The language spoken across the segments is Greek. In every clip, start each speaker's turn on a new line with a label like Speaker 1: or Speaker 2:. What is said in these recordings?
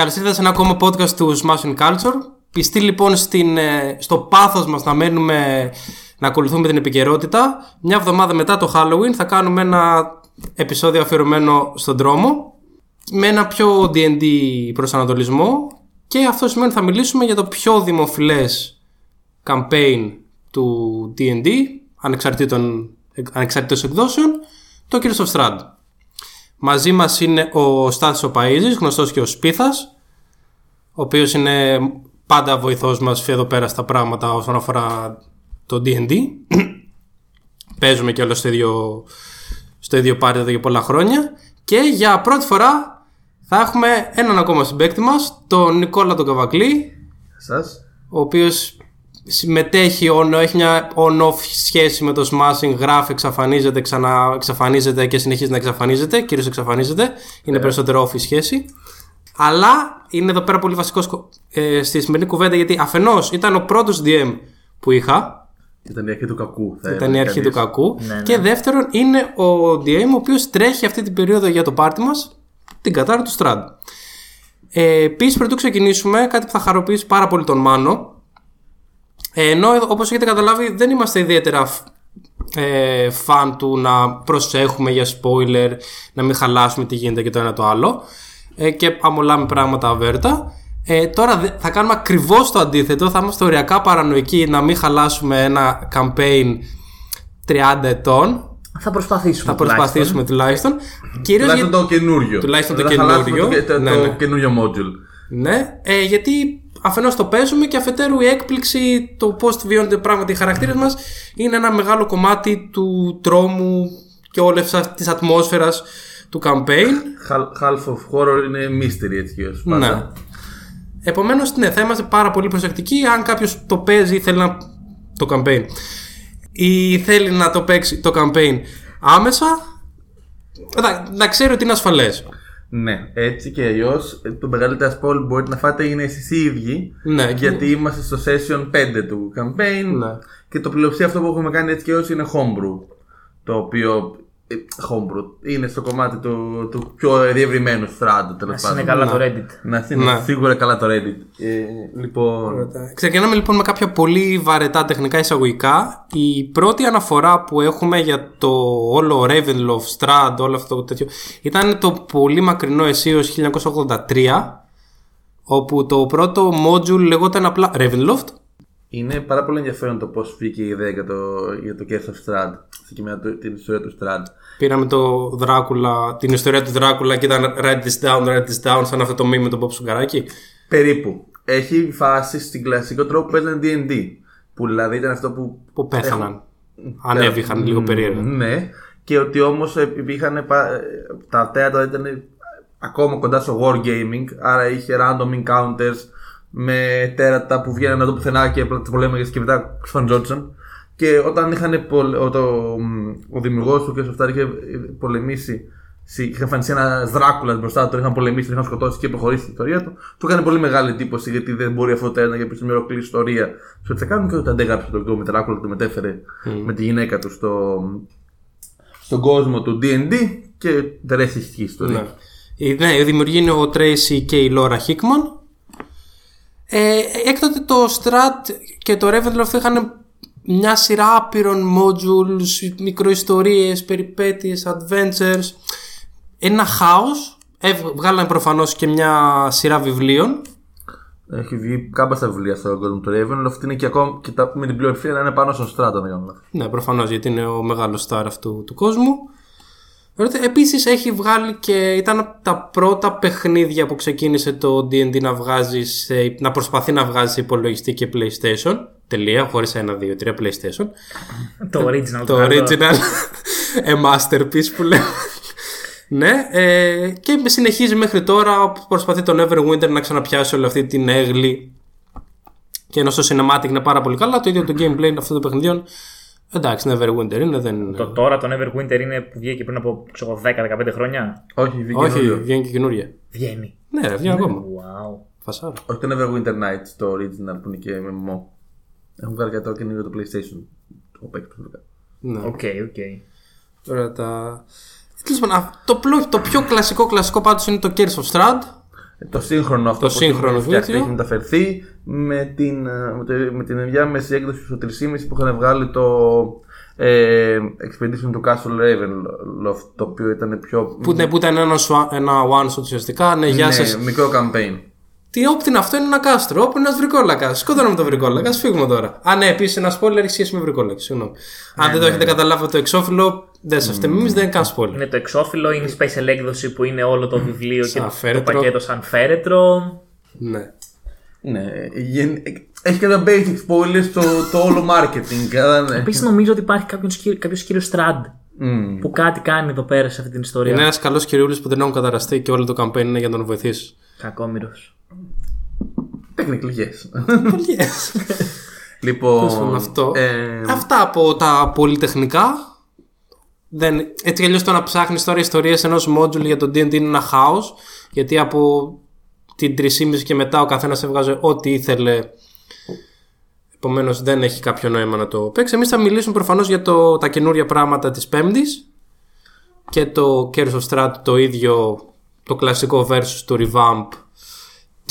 Speaker 1: Καλώς ήρθατε σε ένα ακόμα podcast του Smashing Culture. Πιστοί λοιπόν στην, ε, στο πάθος μας να μένουμε να ακολουθούμε την επικαιρότητα. Μια εβδομάδα μετά το Halloween θα κάνουμε ένα επεισόδιο αφιερωμένο στον δρόμο με ένα πιο D&D προσανατολισμό και αυτό σημαίνει ότι θα μιλήσουμε για το πιο δημοφιλές campaign του D&D ανεξαρτήτως εκδόσεων το Gears of Strahd. Μαζί μας είναι ο Στάθης ο Παΐζης, γνωστός και ο Σπίθας, ο οποίος είναι πάντα βοηθός μας εδώ πέρα στα πράγματα όσον αφορά το D&D. Παίζουμε και όλα στο ίδιο, στο ίδιο πάρτι εδώ για πολλά χρόνια. Και για πρώτη φορά θα έχουμε έναν ακόμα συμπέκτη μας, τον Νικόλα τον Καβακλή.
Speaker 2: Σας.
Speaker 1: Ο οποίος συμμετέχει, έχει μια on-off σχέση με το smashing, γράφει, εξαφανίζεται, ξανά εξαφανίζεται και συνεχίζει να εξαφανίζεται, κυρίως εξαφανίζεται, είναι yeah. περισσότερο off η σχέση. Αλλά είναι εδώ πέρα πολύ βασικό ε, στη σημερινή κουβέντα γιατί αφενός ήταν ο πρώτος DM που είχα.
Speaker 2: Ήταν η αρχή του κακού. Θα
Speaker 1: ήταν η αρχή του κακού. Ναι, ναι. Και δεύτερον είναι ο DM ο οποίος τρέχει αυτή την περίοδο για το πάρτι μας την κατάρα του Strand. Ε, Επίσης, πρωτού ξεκινήσουμε, κάτι που θα χαροποιήσει πάρα πολύ τον Μάνο, ε, ενώ όπως έχετε καταλάβει δεν είμαστε ιδιαίτερα ε, φαν του να προσέχουμε για spoiler, να μην χαλάσουμε τι γίνεται και το ένα το άλλο ε, και αμολάμε πράγματα αβέρτα. Ε, τώρα θα κάνουμε ακριβώς το αντίθετο, θα είμαστε οριακά παρανοϊκοί να μην χαλάσουμε ένα campaign 30 ετών
Speaker 3: θα προσπαθήσουμε.
Speaker 1: Θα προσπαθήσουμε τουλάχιστον.
Speaker 2: τουλάχιστον. Κυρίως το καινούριο.
Speaker 1: Τουλάχιστον το καινούριο.
Speaker 2: Το, ναι, ναι. καινούριο module.
Speaker 1: Ναι, ε, γιατί αφενός το παίζουμε και αφετέρου η έκπληξη, το πώς βιώνονται πράγματι οι χαρακτήρες μας είναι ένα μεγάλο κομμάτι του τρόμου και όλη της ατμόσφαιρας του campaign.
Speaker 2: Half of horror είναι mystery έτσι και Ναι.
Speaker 1: Επομένως, ναι, θα είμαστε πάρα πολύ προσεκτικοί αν κάποιος το παίζει ή θέλει να. το campaign. ή θέλει να το παίξει το campaign άμεσα. Να, να ξέρει ότι είναι ασφαλές.
Speaker 2: Ναι, έτσι και αλλιώς το μεγαλύτερο spoil που μπορείτε να φάτε είναι εσείς οι ίδιοι.
Speaker 1: Ναι,
Speaker 2: γιατί και... είμαστε στο session 5 του campaign.
Speaker 1: Ναι.
Speaker 2: Και το πλειοψηφία αυτό που έχουμε κάνει έτσι και αλλιώς είναι homebrew. Το οποίο ε, homebrew. Είναι στο κομμάτι του, του πιο διευρυμένου thread τέλος
Speaker 3: πάντων. είναι καλά το Reddit.
Speaker 2: Να είναι ναι. σίγουρα καλά το Reddit. Ε, λοιπόν...
Speaker 1: Ξεκινάμε λοιπόν με κάποια πολύ βαρετά τεχνικά εισαγωγικά. Η πρώτη αναφορά που έχουμε για το όλο Ravenloft, Strad, όλο αυτό το τέτοιο ήταν το πολύ μακρινό εσείως 1983 όπου το πρώτο module λεγόταν απλά Ravenloft
Speaker 2: είναι πάρα πολύ ενδιαφέρον το πώς βγήκε η ιδέα για το, για το Case of Strad, την ιστορία του Strad.
Speaker 1: Πήραμε το Δράκουλα, την ιστορία του Δράκουλα και ήταν write this down, write this down, σαν αυτό το μήνυμα με τον Bob Σουγκαράκη.
Speaker 2: Περίπου. Έχει φάσει στην κλασικό τρόπο που παίζανε DD. Που δηλαδή ήταν αυτό που.
Speaker 1: που πέθαναν. Ανέβηκαν λίγο περίεργα.
Speaker 2: Ναι. Και ότι όμως υπήρχαν. Τα θέατρα ήταν ακόμα κοντά στο wargaming, άρα είχε random encounters με τέρατα που βγαίνανε εδώ πουθενά και πολέμαγες και μετά ξεφαντζόντουσαν. Και όταν είχαν ο, το, ο δημιουργός του και αυτά είχε πολεμήσει, είχε εμφανιστεί ένα Δράκουλας μπροστά του, είχαν πολεμήσει, τον είχαν σκοτώσει και προχωρήσει η ιστορία του. Του έκανε πολύ μεγάλη εντύπωση γιατί δεν μπορεί αυτό το ένα για μια ολοκλήρη ιστορία. Στο τι θα κάνουν και όταν δεν το το με Δράκουλα που το μετέφερε mm. με τη γυναίκα του στο, στον κόσμο του DD και δεν έχει ιστορία.
Speaker 1: Ναι. ναι, η δημιουργή είναι ο Τρέισι και η Λόρα Χίκμαν ε, έκτοτε το Strat και το Ravenloft είχαν μια σειρά άπειρων modules, μικροϊστορίες, περιπέτειες, adventures. Ένα χάος. Ε, βγάλανε προφανώς και μια σειρά βιβλίων.
Speaker 2: Έχει βγει κάμπα βιβλία στον κόσμο του Ravenloft. Είναι και ακόμα και τα, με την πλειοψηφία να είναι πάνω στο Strat.
Speaker 1: Ναι, προφανώς γιατί είναι ο μεγάλος star αυτού του κόσμου. Επίσης έχει βγάλει και ήταν τα πρώτα παιχνίδια που ξεκίνησε το DD να, βγάζεις να προσπαθεί να βγάζει σε υπολογιστή και PlayStation. Τελεία, χωρίς ένα, δύο, τρία PlayStation.
Speaker 3: το original.
Speaker 1: το original. A masterpiece που λέω. ναι, ε, και συνεχίζει μέχρι τώρα. Προσπαθεί τον Everwinter να ξαναπιάσει όλη αυτή την έγλη. Και ενώ στο cinematic είναι πάρα πολύ καλά, το ίδιο το gameplay αυτών των παιχνιδιών Εντάξει, Neverwinter είναι. Δεν...
Speaker 3: Το τώρα το Neverwinter είναι που βγήκε πριν από 10-15 χρόνια.
Speaker 2: Όχι, βγήκε
Speaker 1: Όχι, βγαίνει και καινούρια.
Speaker 3: Βγαίνει.
Speaker 1: Ναι, ρε, βγαίνει ακόμα.
Speaker 3: Wow.
Speaker 1: Φασάρα.
Speaker 2: Όχι το Neverwinter Night, το original που είναι και MMO. Έχουν βγάλει και το καινούριο το PlayStation. Το παίκτη
Speaker 3: Ναι. Οκ, οκ.
Speaker 1: Τώρα τα. Το, το πιο κλασικό κλασικό πάντως είναι το Curse of Strahd.
Speaker 2: Το σύγχρονο αυτό
Speaker 1: Το σύγχρονο
Speaker 2: έχει φτιαχτεί,
Speaker 1: βίντεο.
Speaker 2: έχει μεταφερθεί με την, ε, με, το- με την ενδιάμεση έκδοση στο 3,5 που είχαν βγάλει το ε, Expedition του Castle Ravenloft το οποίο ήταν πιο
Speaker 1: Που, ναι, που ήταν ένα, σα- ένα one shot ουσιαστικά. Ναι, γεια
Speaker 2: ναι,
Speaker 1: σας.
Speaker 2: μικρό campaign.
Speaker 1: Τι όπτην αυτό είναι ένα κάστρο. Όπτην ένας βρικόλακας. Σκότωναμε το βρικόλακα. Φύγουμε τώρα. Α, ναι, επίσης ένα spoiler έχει σχέση με βρικόλακα. Συγγνώμη. Αν δεν το έχετε καταλάβει από το εξώφυλλο, δεν σα φταίμε. Εμείς δεν είναι καν spoiler.
Speaker 3: Είναι το εξώφυλλο, είναι η special έκδοση που είναι όλο το βιβλίο και
Speaker 1: Σαν
Speaker 3: το
Speaker 1: φέρετρο.
Speaker 3: πακέτο σαν φέρετρο.
Speaker 1: Ναι.
Speaker 2: Ναι, γεν- έχει κάποια basic spoilers στο το όλο marketing. αλλά ναι.
Speaker 3: Επίσης νομίζω ότι υπάρχει κάποιος κύριος Στραντ
Speaker 2: Μμ.
Speaker 3: που κάτι κάνει εδώ πέρα σε αυτή την ιστορία.
Speaker 1: Είναι ένας καλός κυριούλης που δεν έχουν καταραστεί και όλο το campaign είναι για να τον βοηθήσει.
Speaker 3: Κακόμοιρος.
Speaker 2: Technically yes. λοιπόν,
Speaker 1: αυτό.
Speaker 2: ε,
Speaker 1: Αυτά από τα πολυτεχνικά. Δεν, έτσι κι αλλιώς το να ψάχνεις τώρα ιστορίες ενός module για το DD είναι ένα χάος. Γιατί από την 3,5 και μετά ο καθένας έβγαζε ό,τι ήθελε. Επομένως δεν έχει κάποιο νόημα να το παίξει. Εμείς θα μιλήσουμε προφανώς για το, τα καινούρια πράγματα της Πέμπτης και το Cares of Strat το ίδιο το κλασικό versus το revamp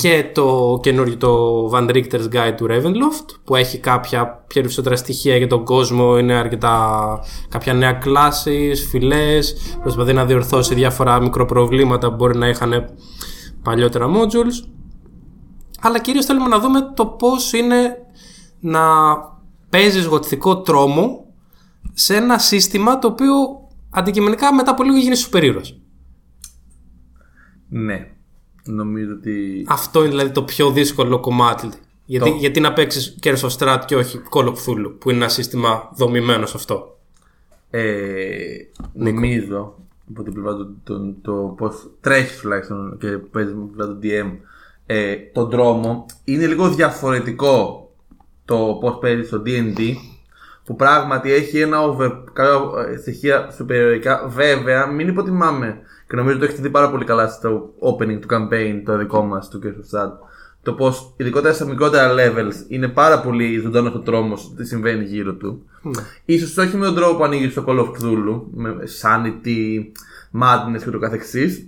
Speaker 1: και το καινούριο το Van Richter's Guide του Ravenloft που έχει κάποια περισσότερα στοιχεία για τον κόσμο είναι αρκετά κάποια νέα κλάσεις, φυλές προσπαθεί να διορθώσει διάφορα μικροπροβλήματα που μπορεί να είχαν παλιότερα modules αλλά κυρίως θέλουμε να δούμε το πώς είναι να παίζεις γοτθικό τρόμο σε ένα σύστημα το οποίο αντικειμενικά μετά από λίγο γίνεις super ήρωας.
Speaker 2: ναι. Νομίζω ότι.
Speaker 1: Αυτό είναι δηλαδή το πιο δύσκολο κομμάτι. Γιατί, γιατί να παίξεις Curse of Strat και όχι Call of Cthulhu, που είναι ένα σύστημα δομημένο σε αυτό.
Speaker 2: Ε, νομίζω από την πλευρά του το, το πώς τρέχεις τουλάχιστον και παίζεις με την πλευρά του DM ε, τον δρόμο είναι λίγο διαφορετικό το πώς παίζεις στο DD που πράγματι έχει ένα over, κάποια ε, στοιχεία superiorικά. Βέβαια, μην υποτιμάμε και νομίζω ότι το έχετε δει πάρα πολύ καλά στο opening του campaign το δικό μας του Curse of Strat. Το πώς, ειδικότερα στα μικρότερα levels, είναι πάρα πολύ ζωντανό ο τρόμος τι συμβαίνει γύρω του. Ίσως όχι με τον τρόπο που ανοίγει στο Call of Cthulhu, με sanity, madness και το καθεξής,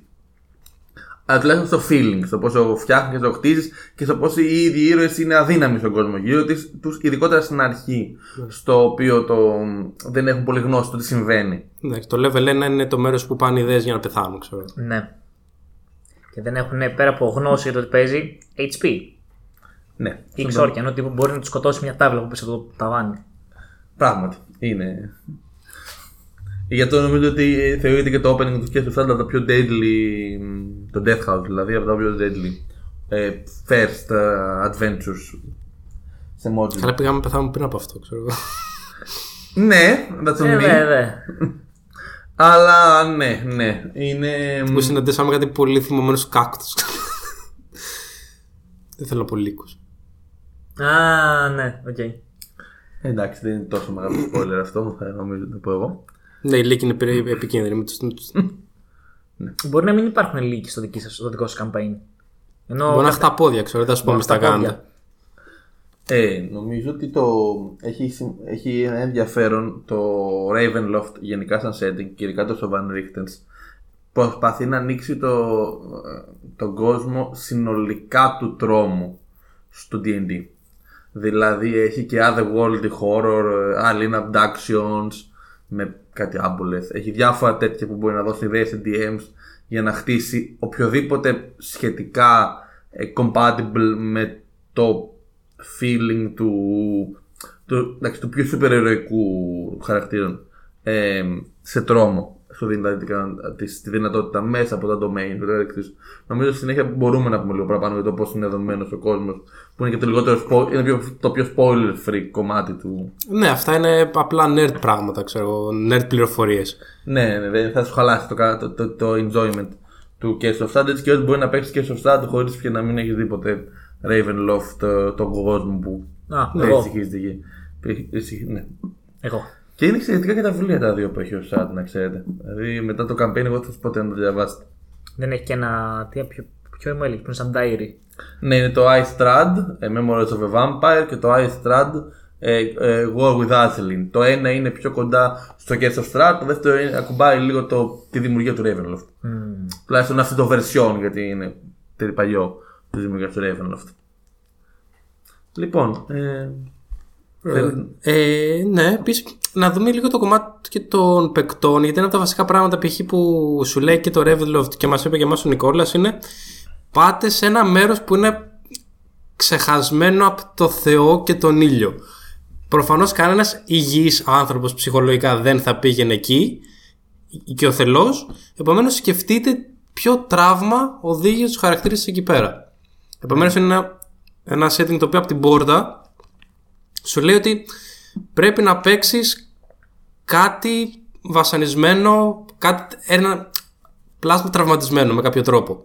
Speaker 2: αλλά τουλάχιστον στο feeling, στο πόσο φτιάχνεις και το χτίζεις και στο πόσο οι ίδιοι ήρωες είναι αδύναμοι στον κόσμο γύρω της, τους ειδικότερα στην αρχή, στο οποίο το, δεν έχουν πολύ γνώση του τι συμβαίνει.
Speaker 1: Εντάξει, το level 1 είναι το μέρος που πάνε ιδέες για να πεθάνουν, ξέρω.
Speaker 3: Ναι. Και δεν έχουν πέρα από γνώση για το ότι παίζει HP
Speaker 2: Ναι,
Speaker 3: ή ξόρκια. Ενώ τύπου μπορεί να τους σκοτώσει μια τάβλα που πέσει από το ταβάνι.
Speaker 2: πράγματι είναι. Γι' αυτό νομίζω ότι θεωρείται και το opening του Case of Strat από τα πιο deadly, το Death House δηλαδή, από τα πιο deadly ε, first ε, adventures σε module.
Speaker 1: Καλά, πήγαμε να πεθάνουμε πριν από αυτό, ξέρω εγώ.
Speaker 2: Ναι, that's on
Speaker 3: Ε,
Speaker 2: me.
Speaker 3: βέβαια.
Speaker 2: Αλλά ναι, ναι. Είναι.
Speaker 1: Που συναντήσαμε κάτι πολύ θυμωμένο κάκτους. δεν θέλω να πω λύκους.
Speaker 3: Α, ναι, οκ.
Speaker 2: Εντάξει, δεν είναι τόσο μεγάλο spoiler αυτό, θα νομίζω να το πω εγώ.
Speaker 1: Ναι, οι λύκοι είναι περί- επικίνδυνοι. με τους- με τους-
Speaker 3: Μπορεί να μην υπάρχουν λύκοι στο, δική σας, στο δικό σας campaign. Ενώ
Speaker 1: Μπορεί να έχει τα πόδια, ξέρω, δεν θα σου πούμε
Speaker 3: Μπορεί
Speaker 1: στα
Speaker 3: να έχει τα
Speaker 1: κάνετε.
Speaker 2: Ε, νομίζω ότι το έχει, συμ- έχει ένα ενδιαφέρον το Ravenloft γενικά σαν setting και ειδικά το Van Richtens προσπαθεί να ανοίξει το, τον κόσμο συνολικά του τρόμου στο D&D. Δηλαδή έχει και otherworldly horror, alien abductions με κάτι άμπολες. Έχει διάφορα τέτοια που μπορεί να δώσει ιδέες σε DMs για να χτίσει οποιοδήποτε σχετικά ε, compatible με το feeling του, του, εντάξει, του πιο super ηρωικού χαρακτήρων ε, σε τρόμο. Σου δίνει δηλαδή τη, τη, τη δυνατότητα μέσα από τα domain. του χαρακτήρες. Νομίζω στη συνέχεια μπορούμε να πούμε λίγο παραπάνω για το πώς είναι δομημένο ο κόσμος, που είναι και το λιγότερο spo- είναι πιο, το πιο spoiler free κομμάτι του.
Speaker 1: Ναι, αυτά είναι απλά nerd πράγματα, ξέρω εγώ. Nerd πληροφορίες.
Speaker 2: Ναι, ναι, δεν θα σου χαλάσει το, κα- το, το, το enjoyment του Case of Strat. Έτσι και ό,τι μπορεί να παίξεις Case of Strat χωρίς και να μην έχει δει ποτέ Ravenloft, ε, τον κόσμο που
Speaker 3: Α,
Speaker 2: έτσι
Speaker 3: εγώ.
Speaker 2: στοιχίζεται εκεί. Εσύ- Ναι.
Speaker 3: Εγώ.
Speaker 2: Και είναι εξαιρετικά και τα βιβλία τα δύο που έχει ο Στrat, να ξέρετε. Δηλαδή μετά το campaign, εγώ θα σα πω ότι να το διαβάσετε.
Speaker 3: Δεν έχει και ένα. Τι, ποιο, ποιο μου έλεγε, που είναι σαν diary.
Speaker 2: Ναι, είναι το Ice Strad, ε, Memories of a Vampire και το Ice Strad, ε, ε, War with Azeline. Το ένα είναι πιο κοντά στο Case of Strat, το δεύτερο είναι, ακουμπάει λίγο το, τη δημιουργία του Ravenloft.
Speaker 3: Mm.
Speaker 2: Τουλάχιστον αυτό το version, γιατί είναι παλιό τη δημιουργία του Ravenloft. Λοιπόν. Ε,
Speaker 1: ε, ναι, επίσης να δούμε λίγο το κομμάτι και των παικτών, γιατί ένα από τα βασικά πράγματα π.χ. που σου λέει και το Ravenloft και μας είπε και εμάς ο Νικόλας είναι πάτε σε ένα μέρος που είναι ξεχασμένο από το Θεό και τον ήλιο. Προφανώς κανένας υγιής άνθρωπος ψυχολογικά δεν θα πήγαινε εκεί και ο θελό. Επομένως, σκεφτείτε ποιο τραύμα οδήγησε τους χαρακτήρες εκεί πέρα. Επομένως, είναι ένα, ένα setting το οποίο από την πόρτα σου λέει ότι πρέπει να παίξεις κάτι βασανισμένο, κάτι, ένα πλάσμα τραυματισμένο με κάποιο τρόπο.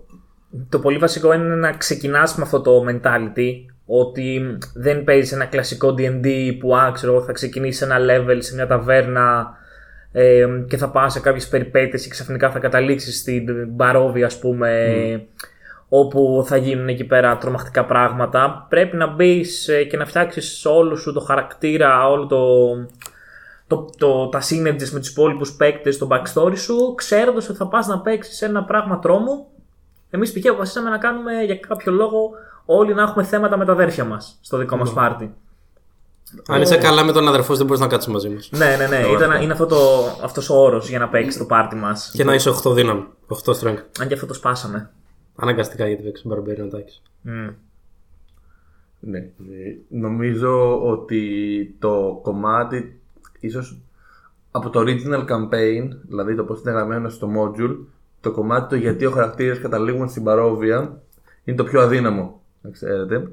Speaker 3: Το πολύ βασικό είναι να ξεκινάς με αυτό το mentality ότι δεν παίζεις ένα κλασικό D&D που α, ξέρω, θα ξεκινήσεις ένα level σε μια ταβέρνα ε, και θα πας σε κάποιες περιπέτειες και ξαφνικά θα καταλήξεις στην Μπαρόβια ας πούμε όπου θα γίνουν εκεί πέρα τρομακτικά πράγματα. Πρέπει να μπεις ε, και να φτιάξεις όλο σου το χαρακτήρα, όλο το, το, το, τα synergies με τους υπόλοιπους παίκτες, το backstory σου, ξέροντας ότι θα πας να παίξεις ένα πράγμα τρόμου. Εμείς π.χ. αποφασίσαμε να κάνουμε για κάποιο λόγο όλοι να έχουμε θέματα με τα αδέρφια μας στο δικό μας ναι. πάρτι.
Speaker 1: Αν είσαι καλά με τον αδερφό, δεν μπορείς να κάτσεις μαζί μας.
Speaker 3: Ναι, ναι, ναι. Ήταν, είναι αυτό το, αυτός ο όρος για να παίξεις το πάρτι μας.
Speaker 1: Και να είσαι 8 δύναμη. 8 strength.
Speaker 3: Αν και αυτό το σπάσαμε.
Speaker 1: Αναγκαστικά γιατί παίξεις Barbarian Attacks.
Speaker 2: Mm. Ναι. Ε, νομίζω ότι το κομμάτι ίσως από το original campaign, δηλαδή το πώς είναι γραμμένο στο module, το κομμάτι το γιατί ο χαρακτήρες καταλήγουν στην παρόβια είναι το πιο αδύναμο, να ξέρετε.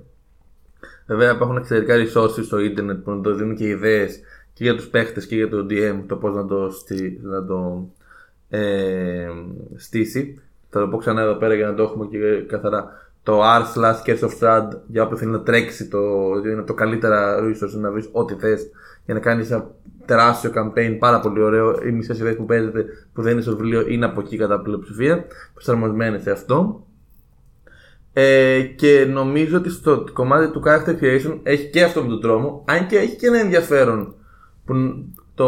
Speaker 2: Βέβαια υπάρχουν εξαιρετικά resources στο ίντερνετ που να το δίνουν και ιδέες και για τους παίχτες και για το DM το πώς να το, στι, να το ε, στήσει. Θα το πω ξανά εδώ πέρα για να το έχουμε και καθαρά. Το R slash Curse of Strad για όποιον θέλει να τρέξει το, είναι το καλύτερα resource να βρεις ό,τι θες για να κάνεις ένα τεράστιο campaign πάρα πολύ ωραίο. Οι μισές ιδέε που παίζετε που δεν είναι στο βιβλίο είναι από εκεί κατά πλειοψηφία, προσαρμοσμένες σε αυτό. Ε, και νομίζω ότι στο κομμάτι του character creation έχει και αυτό με τον τρόμο, αν και έχει και ένα ενδιαφέρον που, το,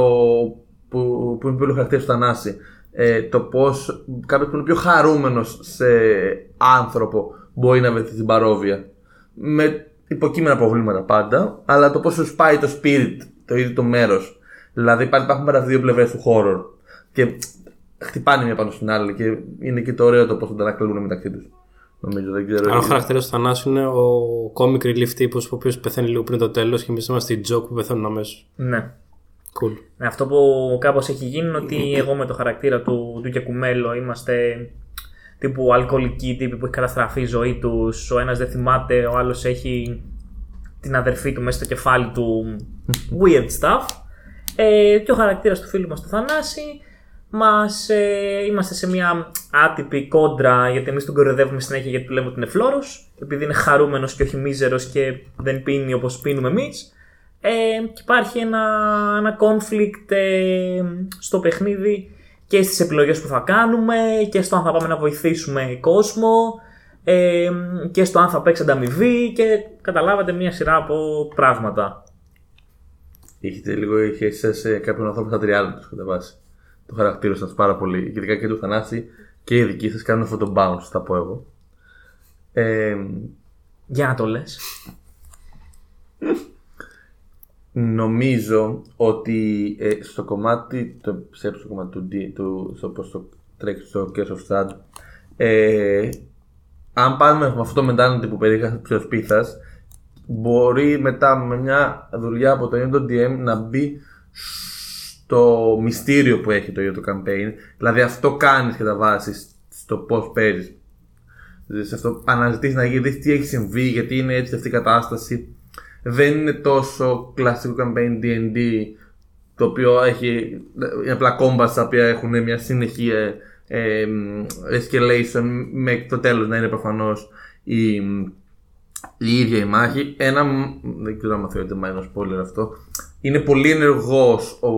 Speaker 2: που, που είναι πολύ χαρακτήρας του Θανάση ε, το πώς κάποιος που είναι πιο χαρούμενος σε άνθρωπο μπορεί να βρεθεί στην παρόβια. Με υποκείμενα προβλήματα πάντα, αλλά το πώς σου σπάει το spirit, το ίδιο το μέρος. Δηλαδή υπάρχουν πάρα δύο πλευρές του horror. Και χτυπάνε μια πάνω στην άλλη και είναι και το ωραίο το πώς αντανακλούν μεταξύ τους. Νομίζω, δεν ξέρω.
Speaker 1: Αν ο χαρακτήρας του Θανάσου είναι ο comic relief τύπο ο οποίο πεθαίνει λίγο πριν το τέλος και εμείς είμαστε οι joke που πεθαίνουν αμέσως.
Speaker 3: Ναι.
Speaker 1: Cool.
Speaker 3: Αυτό που κάπως έχει γίνει είναι ότι εγώ με το χαρακτήρα του, του Κιακουμέλο είμαστε τύπου αλκοολικοί τύποι που έχει καταστραφεί η ζωή τους. Ο ένας δεν θυμάται, ο άλλος έχει την αδερφή του μέσα στο κεφάλι του. Weird stuff. Ε, και ο χαρακτήρας του φίλου μας του Θανάση. Μας, ε, είμαστε σε μια άτυπη κόντρα γιατί εμείς τον κοροϊδεύουμε συνέχεια γιατί του λέμε ότι είναι φλόρος. Επειδή είναι χαρούμενος και όχι μίζερος και δεν πίνει όπως πίνουμε εμείς. Ε, και υπάρχει ένα, ένα conflict ε, στο παιχνίδι και στις επιλογές που θα κάνουμε και στο αν θα πάμε να βοηθήσουμε κόσμο ε, και στο αν θα παίξει ανταμοιβή και καταλάβατε μια σειρά από πράγματα.
Speaker 2: Έχετε λίγο, είχε σε κάποιον ανθρώπου στα 30 τους κατά βάση. Το χαρακτήρα σας πάρα πολύ. Ειδικά και του Θανάση και οι δικοί σας κάνουν αυτό το bounce, θα πω εγώ. Ε,
Speaker 3: Για να το λες.
Speaker 2: Νομίζω ότι ε, στο κομμάτι, το, στο κομμάτι του, του στο πώς το τρέξει στο Curse of Strad, ε, αν πάμε με αυτό το mentality που περίγραψε πιο σπίθας, μπορεί μετά με μια δουλειά από το ίδιο το DM να μπει στο μυστήριο που έχει το ίδιο το campaign. Δηλαδή αυτό κάνεις και τα βάσει στο πώς παίζεις. Δηλαδή σε αυτό αναζητείς να γίνει τι έχει συμβεί, γιατί είναι έτσι αυτή η κατάσταση δεν είναι τόσο κλασικό campaign D&D το οποίο έχει απλά combats τα οποία έχουν μια συνεχή ε, ε, escalation μέχρι το τέλος να είναι προφανώς η, η ίδια η μάχη. Ένα, δεν ξέρω αν θεωρείται minor spoiler αυτό, είναι πολύ ενεργός ο,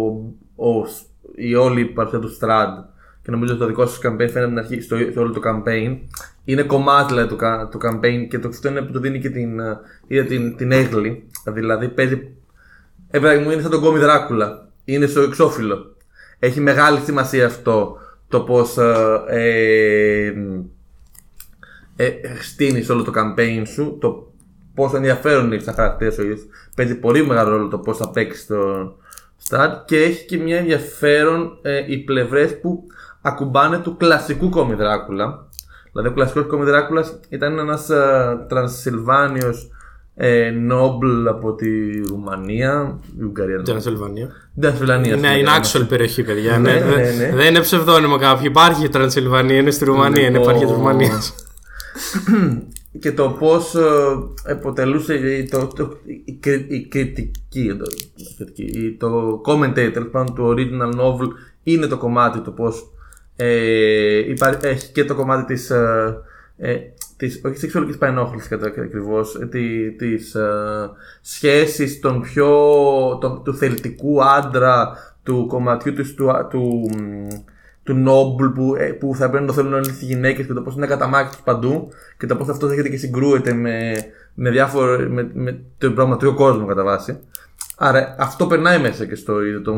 Speaker 2: ο, η όλη παρουσία του Strad και νομίζω ότι το δικό σας campaign φαίνεται να αρχίσει στο, στο όλο το campaign. Είναι κομμάτι δηλαδή, του, του campaign και το αυτό είναι που του δίνει και την, ε, την, την έγκλη. Δηλαδή παίζει. Ε, μου είναι σαν τον κόμι Δράκουλα. Είναι στο εξώφυλλο. Έχει μεγάλη σημασία αυτό το πώς. Ε, ε, στείνει όλο το campaign σου, το πόσο ενδιαφέρον είναι σαν χαρακτήρας ο ίδιο. Παίζει πολύ μεγάλο ρόλο το πώς θα παίξει το strat και έχει και μια ενδιαφέρον ε, οι πλευρές που ακουμπάνε του κλασικού κόμι Δράκουλα. Δηλαδή, ο κλασικός κόμι Δράκουλας ήταν ένας ε, Τρανσιλβάνιος ε, Νόμπλ από τη Ρουμανία, η Ουγγαρία.
Speaker 1: Τρανσιλβανία.
Speaker 2: Τρανσιλβανία.
Speaker 1: Ναι, είναι actual περιοχή, παιδιά.
Speaker 2: Ναι,
Speaker 1: Ναι,
Speaker 2: ναι,
Speaker 1: δεν-
Speaker 2: ναι.
Speaker 1: Δεν είναι ψευδόνυμο κάποιο. Υπάρχει η Τρανσιλβανία, είναι στη Ρουμανία, είναι
Speaker 2: Λοιπόν,
Speaker 1: υπάρχει τη Ρουμανία.
Speaker 2: και το πώς αποτελούσε η- το, το, η, κρι- η κριτική, το, η κριτική, η- το commentary τέλος πάντων, του original novel είναι το κομμάτι το πώς ε, υπά- έχει και το κομμάτι της, ε, ε, της όχι σεξουαλικής παρενόχλησης κατά ακριβώς ε, τη, της ε, σχέσης των πιο, των- του θελτικού άντρα του κομματιού της, του, του, μ, του Noble που, ε, που θα πρέπει να το θέλουν όλες τι γυναίκες και το πώς είναι καταμάχητο παντού και το πώς αυτό έρχεται και συγκρούεται με, με, διάφορο, με, με τον πραγματικό κόσμο κατά βάση. Άρα αυτό περνάει μέσα και στο ίδιο το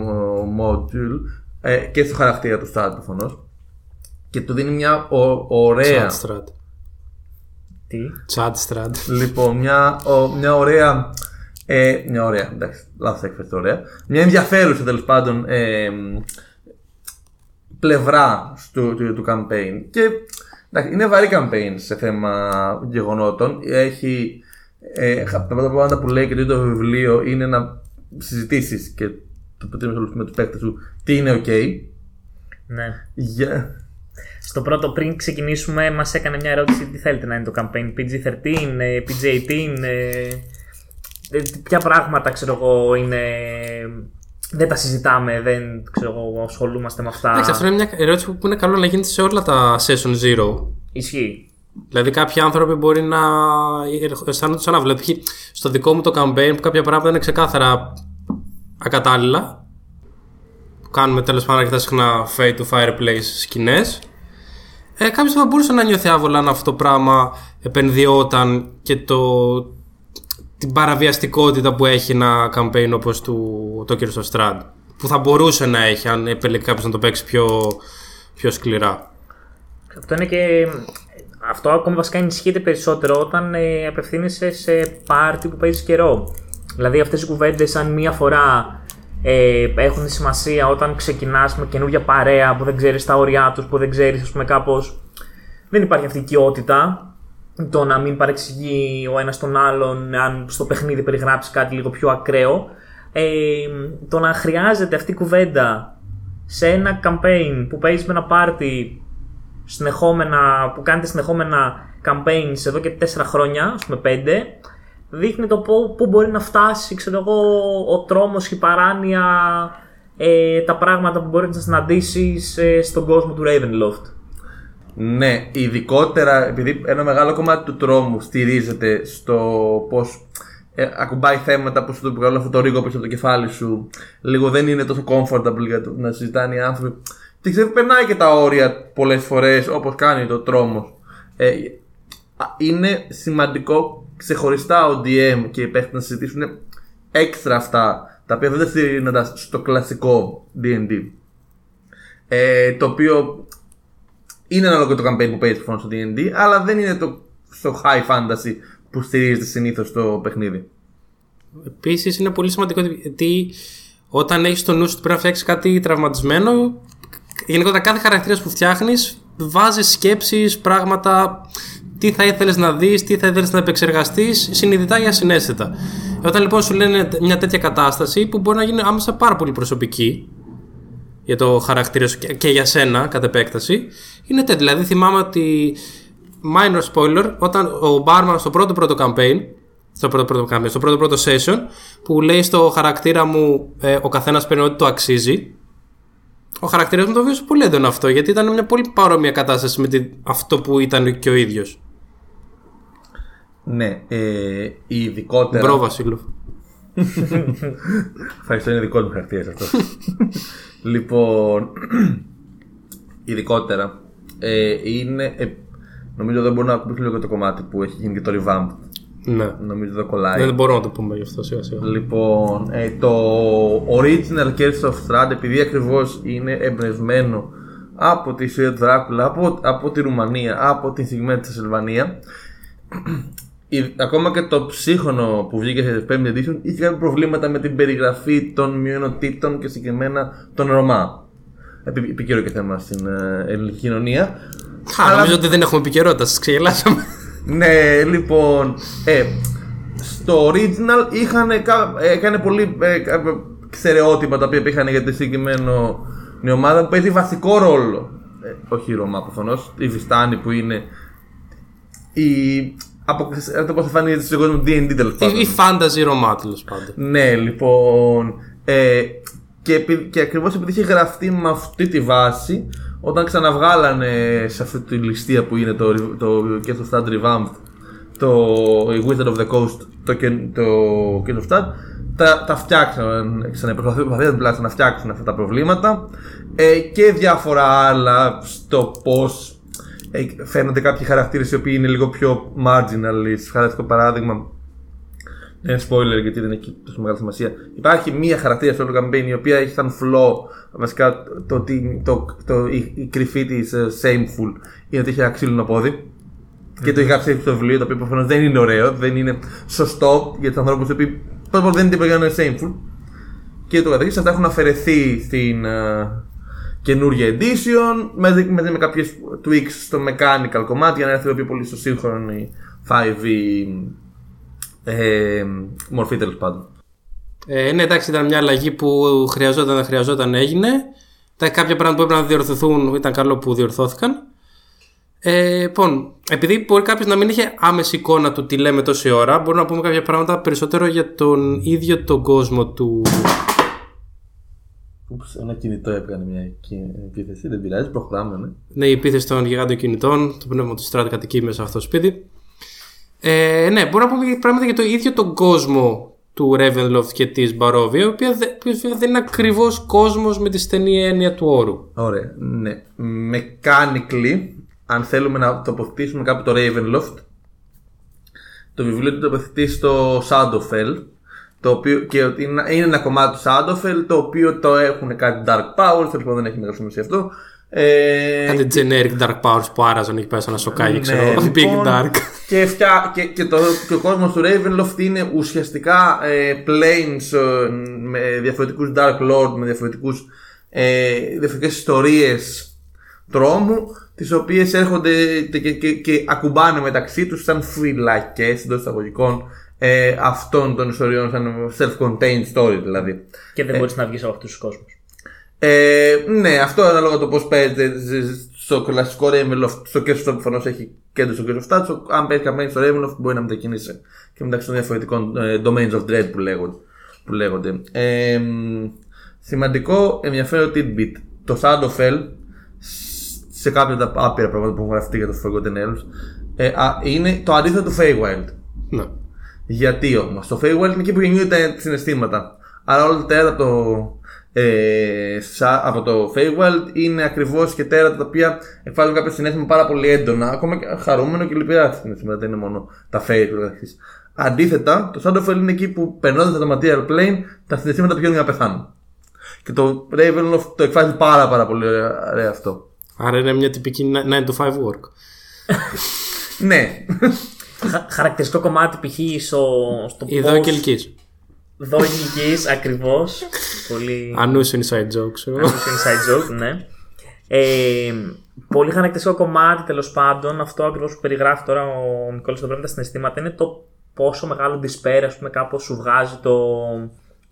Speaker 2: module ε, και στο χαρακτήρα του Start προφανώς. Και του δίνει μια ο- ωραία.
Speaker 1: Τσάτ στρατ.
Speaker 3: Τι;
Speaker 1: Τσάτ στρατ.
Speaker 2: Λοιπόν, μια, ο- μια ωραία. Ε, μια ωραία, εντάξει, λάθος έκφραση το ωραία. Μια ενδιαφέρουσα τέλος πάντων ε, πλευρά του, του, του campaign. Και εντάξει, είναι βαρύ campaign σε θέμα γεγονότων. Έχει. Ε, τα πρώτα πράγματα που λέει και το ίδιο το βιβλίο είναι να συζητήσεις και το προτείνω με τους παίκτες σου τι είναι OK.
Speaker 3: Ναι.
Speaker 2: Για...
Speaker 3: Στο πρώτο, πριν ξεκινήσουμε, μας έκανε μια ερώτηση τι θέλετε να είναι το campaign. PG-13, ε, PG-18, ε, ε, ποια πράγματα ξέρω εγώ είναι. Δεν τα συζητάμε, δεν ξέρω εγώ, ασχολούμαστε με αυτά.
Speaker 1: Εντάξει, αυτό είναι μια ερώτηση που είναι καλό να γίνεται σε όλα τα session zero.
Speaker 3: Ισχύει.
Speaker 1: Δηλαδή, κάποιοι άνθρωποι μπορεί να αισθάνονται σαν να βλέπουν. Π.χ. Στο δικό μου το campaign που κάποια πράγματα είναι ξεκάθαρα ακατάλληλα. Που κάνουμε τέλος πάντων αρκετά συχνά fade to fireplace σκηνές. Ε, Κάποιος θα μπορούσε να νιώθει άβολα αν αυτό το πράγμα επενδυόταν και το, την παραβιαστικότητα που έχει ένα campaign όπως του, το Gears of Strahd. Που θα μπορούσε να έχει αν επέλεγε κάποιος να το παίξει πιο, πιο σκληρά.
Speaker 3: Αυτό είναι και. Αυτό ακόμα βασικά ενισχύεται περισσότερο όταν ε, απευθύνεσαι σε πάρτι που παίζεις καιρό. Δηλαδή αυτές οι κουβέντες, αν μία φορά ε, έχουν σημασία όταν ξεκινάς με καινούργια παρέα που δεν ξέρεις τα όρια τους, που δεν ξέρεις, ας πούμε, κάπως. Δεν υπάρχει αυτή η οικειότητα. Το να μην παρεξηγεί ο ένας τον άλλον, αν στο παιχνίδι περιγράψεις κάτι λίγο πιο ακραίο. Ε, το να χρειάζεται αυτή η κουβέντα σε ένα campaign που παίζεις με ένα πάρτι συνεχόμενα, που κάνετε συνεχόμενα campaigns εδώ και 4 χρόνια, ας πούμε 5, δείχνει το πού, πού μπορεί να φτάσει, ξέρω εγώ, ο τρόμος, η παράνοια, ε, τα πράγματα που μπορείς να συναντήσεις ε, στον κόσμο του Ravenloft.
Speaker 2: Ναι, ειδικότερα επειδή ένα μεγάλο κομμάτι του τρόμου στηρίζεται στο πώς ε, ακουμπάει θέματα που σου το βγάλουν αυτό το ρίγο πίσω από το κεφάλι σου. Λίγο δεν είναι τόσο comfortable για το να συζητάνε οι άνθρωποι. Και ξέρω, περνάει και τα όρια πολλές φορές όπως κάνει το τρόμος. Ε, α, είναι σημαντικό ξεχωριστά ο DM και οι παίχτες να συζητήσουν έξτρα αυτά τα οποία δεν τα στηρίζονται στο κλασικό DD. Ε, το οποίο είναι ανάλογο το campaign που παίζει προφανώς στο DD, αλλά δεν είναι το στο high fantasy που στηρίζεται συνήθως το παιχνίδι.
Speaker 1: Επίσης είναι πολύ σημαντικό γιατί όταν έχεις στο νου σου ότι πρέπει να φτιάξεις κάτι τραυματισμένο, γενικότερα κάθε χαρακτήρας που φτιάχνεις βάζεις σκέψεις, πράγματα, τι θα ήθελες να δεις, τι θα ήθελες να επεξεργαστείς, συνειδητά ή ασυναίσθητα. Όταν λοιπόν σου λένε μια τέτοια κατάσταση που μπορεί να γίνει άμεσα πάρα πολύ προσωπική για το χαρακτήρα σου και- και για σένα κατ' επέκταση, είναι τέτοιο. Δηλαδή θυμάμαι ότι. Minor spoiler, όταν ο Μπάρμαν στο πρώτο πρώτο campaign, στο πρώτο πρώτο campaign, στο πρώτο πρώτο session, που λέει στο χαρακτήρα μου ε, ο καθένας παίρνει ό,τι το αξίζει. Ο χαρακτήρας μου το βίωσε πολύ έντονο αυτό, γιατί ήταν μια πολύ παρόμοια κατάσταση με τη, αυτό που ήταν και ο ίδιος.
Speaker 2: Ναι, ε, ειδικότερα.
Speaker 1: Μπρο, Βασίλου.
Speaker 2: Ευχαριστώ, είναι δικό μου χαρακτήρα αυτό. λοιπόν, ειδικότερα ε, είναι. Ε, νομίζω δεν μπορούμε να ακούσουμε λίγο το κομμάτι που έχει γίνει και το revamp.
Speaker 1: Ναι.
Speaker 2: Νομίζω δεν κολλάει.
Speaker 1: Δεν μπορούμε να το πούμε γι' αυτό σιγά σιγά.
Speaker 2: Λοιπόν, ε, το original Curse of Strahd επειδή ακριβώς είναι εμπνευσμένο από τη Σουηδία του Δράκουλα, από, από τη Ρουμανία, από την συγκεκριμένη τη Σελβανία. Ακόμα και το ψύχρονο που βγήκε σε 5 edition είχε κάποια προβλήματα με την περιγραφή των μειονοτήτων και συγκεκριμένα των Ρωμά. Επικαιρό και θέμα στην ε, ελληνική κοινωνία.
Speaker 1: Α, Αλλά... νομίζω ότι δεν έχουμε επικαιρότητα, σας ξεγελάσαμε.
Speaker 2: ναι, λοιπόν. Ε, στο original είχαν, έκανε πολύ ε, στερεότυπα τα οποία είχαν για τη συγκεκριμένη ομάδα που παίζει βασικό ρόλο. Ε, όχι η Ρωμά προφανώς, η Βιστάνη που είναι η. Από το πώ εμφανίζεται στον κόσμο DD τέλος πάντων.
Speaker 1: Η fantasy Ρωμά τέλος πάντων.
Speaker 2: Ναι, λοιπόν. Ε, και, και ακριβώς επειδή είχε γραφτεί με αυτή τη βάση, όταν ξαναβγάλανε σε αυτή τη ληστεία που είναι το, το το Stad Revamped, το Wizard of the Coast, το, το Case of Stad, τα, τα φτιάξαν, προσπαθήσαν τουλάχιστον να φτιάξουν αυτά τα προβλήματα ε, και διάφορα άλλα στο πώς ε, φαίνονται κάποιοι χαρακτήρες οι οποίοι είναι λίγο πιο marginal. Χαρακτηριστικό παράδειγμα, δεν είναι spoiler γιατί δεν έχει τόσο μεγάλη σημασία. Υπάρχει μία χαρακτήρα στο campaign η οποία έχει σαν flaw βασικά το, το, το, το, η, η κρυφή της uh, shameful είναι ότι έχει ένα ξύλινο πόδι. Mm-hmm. Και το έχει γράψει στο βιβλίο το οποίο προφανώς δεν είναι ωραίο, δεν είναι σωστό για τους ανθρώπους οι οποίοι Πρώτα απ' όλα δεν είναι τίποτα για να είναι shameful. Και το καθεξής. Αυτά έχουν αφαιρεθεί στην uh, καινούργια edition με, με, με κάποιες tweaks στο mechanical κομμάτι για να έρθει πιο πολύ στο σύγχρονο 5e ε, μορφή τέλος πάντων.
Speaker 1: Ε, ναι, εντάξει, ήταν μια αλλαγή που χρειαζόταν, δεν χρειαζόταν, έγινε. Τα κάποια πράγματα που έπρεπε να διορθωθούν ήταν καλό που διορθώθηκαν. Ε, λοιπόν, επειδή μπορεί κάποιος να μην είχε άμεση εικόνα του τι λέμε τόση ώρα, μπορούμε να πούμε κάποια πράγματα περισσότερο για τον ίδιο τον κόσμο του.
Speaker 2: Ούψ, ένα κινητό έκανε μια επίθεση, δεν πειράζει, προχωράμε, ναι.
Speaker 1: Ναι, η επίθεση των γιγάντων κινητών, το πνεύμα του στράτη κατοικεί μέσα αυτό το σπίτι. Ε, ναι, μπορούμε να πούμε πράγματα για το ίδιο τον κόσμο του Ravenloft και της Barovia, ο οποίο δεν είναι ακριβώς κόσμος με τη στενή έννοια του όρου.
Speaker 2: Ωραία, ναι. Mechanically, αν θέλουμε να τοποθετήσουμε κάπου το Ravenloft, το βιβλίο του τοποθετεί στο Shadowfell, το οποίο και είναι ένα κομμάτι του Shadowfell το οποίο το έχουν κάτι Dark Powers, λοιπόν δεν έχει μεγάλη σημασία αυτό.
Speaker 1: Ε, κάτι generic Dark Powers που άραζαν εκεί πέρα σαν ένα σοκάκι, ναι, ξέρω. Big λοιπόν, Dark.
Speaker 2: Και, φτιά, και, και, το, και ο κόσμος του Ravenloft είναι ουσιαστικά ε, planes ε, με διαφορετικούς Dark Lord, με διαφορετικούς, ε, διαφορετικές ιστορίες τρόμου τις οποίες έρχονται και, και, και, ακουμπάνε μεταξύ τους σαν φυλακές εντός εισαγωγικών ε, αυτών των ιστοριών, σαν self-contained story δηλαδή.
Speaker 3: Και δεν ε, μπορείς να βγεις από αυτούς τους κόσμους.
Speaker 2: Ε, ναι, αυτό ανάλογα το πώς παίζεται στο κλασικό Ravenloft. Στο Curse of προφανώς έχει κέντρο στο Curse of Αν παίζει καμπάνι στο Ravenloft μπορεί να μετακινήσει και μεταξύ των διαφορετικών ε, domains of dread που λέγονται. Που λέγονται. Ε, σημαντικό ενδιαφέρον tidbit. Το Shadowfell σε κάποια τα άπειρα πράγματα που έχουν γραφτεί για το Forgotten Elves, ε, α, είναι το αντίθετο του Feywild.
Speaker 1: Ναι.
Speaker 2: Γιατί όμως, το Feywild είναι εκεί που γεννιούνται τα συναισθήματα. Αλλά όλα τα τέρατα από το, ε, από το Feywild είναι ακριβώς και τέρατα τα οποία εκφράζουν κάποιο συνέστημα πάρα πολύ έντονα, ακόμα και χαρούμενο και λυπηρά συναισθήματα. Δεν είναι μόνο τα Fey του Αντίθετα, το Shadowfell είναι εκεί που περνώντας το material plane, τα συναισθήματα πηγαίνουν για να πεθάνουν. Και το Ravenloft το εκφράζει πάρα, πάρα πολύ ωραία αυτό.
Speaker 1: Άρα είναι μια τυπική 9 to 5 work.
Speaker 2: ναι.
Speaker 3: Χαρακτηριστικό κομμάτι π.χ. στο,
Speaker 1: στο Εδώ και ηλική.
Speaker 3: ηλική, ακριβώς. Πολύ.
Speaker 1: Ανούσιο inside joke,
Speaker 3: Ανούσιο inside joke, ναι. Ε, πολύ χαρακτηριστικό κομμάτι τέλος πάντων, αυτό ακριβώς που περιγράφει τώρα ο Νικόλας στο τα συναισθήματα, είναι το πόσο μεγάλο despair, ας πούμε, κάπως σου βγάζει το,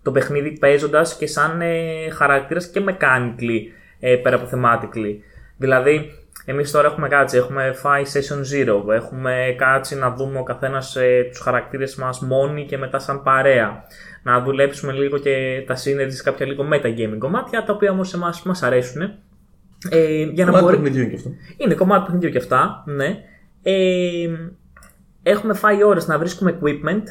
Speaker 3: το παιχνίδι παίζοντας και σαν ε, χαρακτήρας και mechanically ε, πέρα από thematically. Δηλαδή, εμείς τώρα έχουμε κάτσει, έχουμε φάει session zero, έχουμε κάτσει να δούμε ο καθένας ε, τους χαρακτήρες μας μόνοι και μετά σαν παρέα. Να δουλέψουμε λίγο και τα synergies σε κάποια λίγο metagaming κομμάτια, τα οποία όμως εμάς μας αρέσουν.
Speaker 2: Ε, για να κομμάτι μπορεί... παιχνιδιού και αυτό.
Speaker 3: Είναι κομμάτι παιχνιδιού και αυτά, ναι. Ε, έχουμε φάει ώρες να βρίσκουμε equipment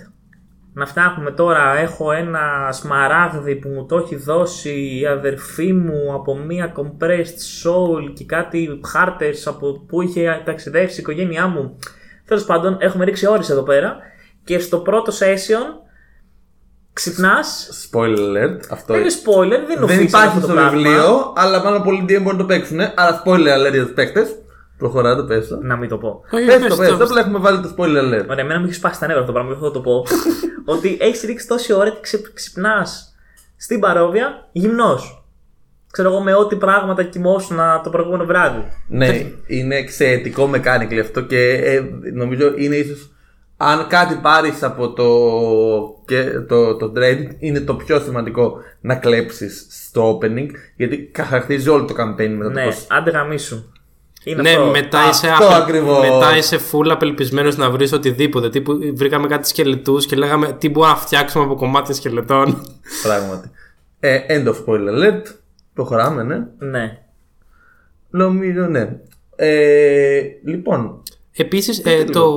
Speaker 3: να φτιάχνουμε τώρα. Έχω ένα σμαράγδι που μου το έχει δώσει η αδερφή μου από μία compressed soul και κάτι χάρτες από που είχε ταξιδέψει η οικογένειά μου. Τέλος πάντων, έχουμε ρίξει ώρες εδώ πέρα και στο πρώτο session Ξυπνάς.
Speaker 2: Spoiler alert. Αυτό
Speaker 3: Δεν είναι spoiler, δεν είναι
Speaker 2: δεν
Speaker 3: official
Speaker 2: υπάρχει
Speaker 3: αυτό το
Speaker 2: στο
Speaker 3: πράγμα.
Speaker 2: βιβλίο, αλλά μάλλον πολλοί DM μπορούν να το παίξουν. Άρα spoiler alert για τους παίκτε. Προχωράτε, πες το.
Speaker 3: Να μην το πω.
Speaker 1: Όχι,
Speaker 2: Πες
Speaker 1: πες
Speaker 2: το,
Speaker 1: το,
Speaker 2: πες το.
Speaker 1: πες
Speaker 2: Απλά έχουμε βάλει το spoiler alert.
Speaker 3: Ωραία, εμένα μου έχει σπάσει τα νεύρα αυτό το πράγμα, γι' αυτό θα το πω. ότι έχεις ρίξει τόση ώρα και ξε, ξυπνάς στην παρόβια γυμνός. Ξέρω εγώ με ό,τι πράγματα κοιμόσουν το προηγούμενο βράδυ.
Speaker 2: Ναι, είναι εξαιρετικό mechanical αυτό και ε, νομίζω είναι ίσως. Αν κάτι πάρεις από το, και το, το Dread, είναι το πιο σημαντικό να κλέψεις στο opening γιατί χαρακτηρίζει όλο το campaign μετά το
Speaker 3: Ναι,
Speaker 2: πώς-
Speaker 3: άντε γαμίσου. Είναι
Speaker 1: Ναι,
Speaker 3: αυτό;
Speaker 1: μετά είσαι,
Speaker 2: Αυτό
Speaker 1: απε-
Speaker 2: ακριβώς.
Speaker 1: μετά είσαι full απελπισμένος να βρεις οτιδήποτε. Τύπου βρήκαμε κάτι σκελετούς και λέγαμε τι μπορούμε να φτιάξουμε από κομμάτια σκελετών.
Speaker 2: Πράγματι. Ε, end of spoiler alert. Προχωράμε, ναι.
Speaker 3: Ναι.
Speaker 2: Νομίζω, ναι. Ε, λοιπόν,
Speaker 1: Επίσης, ε, το,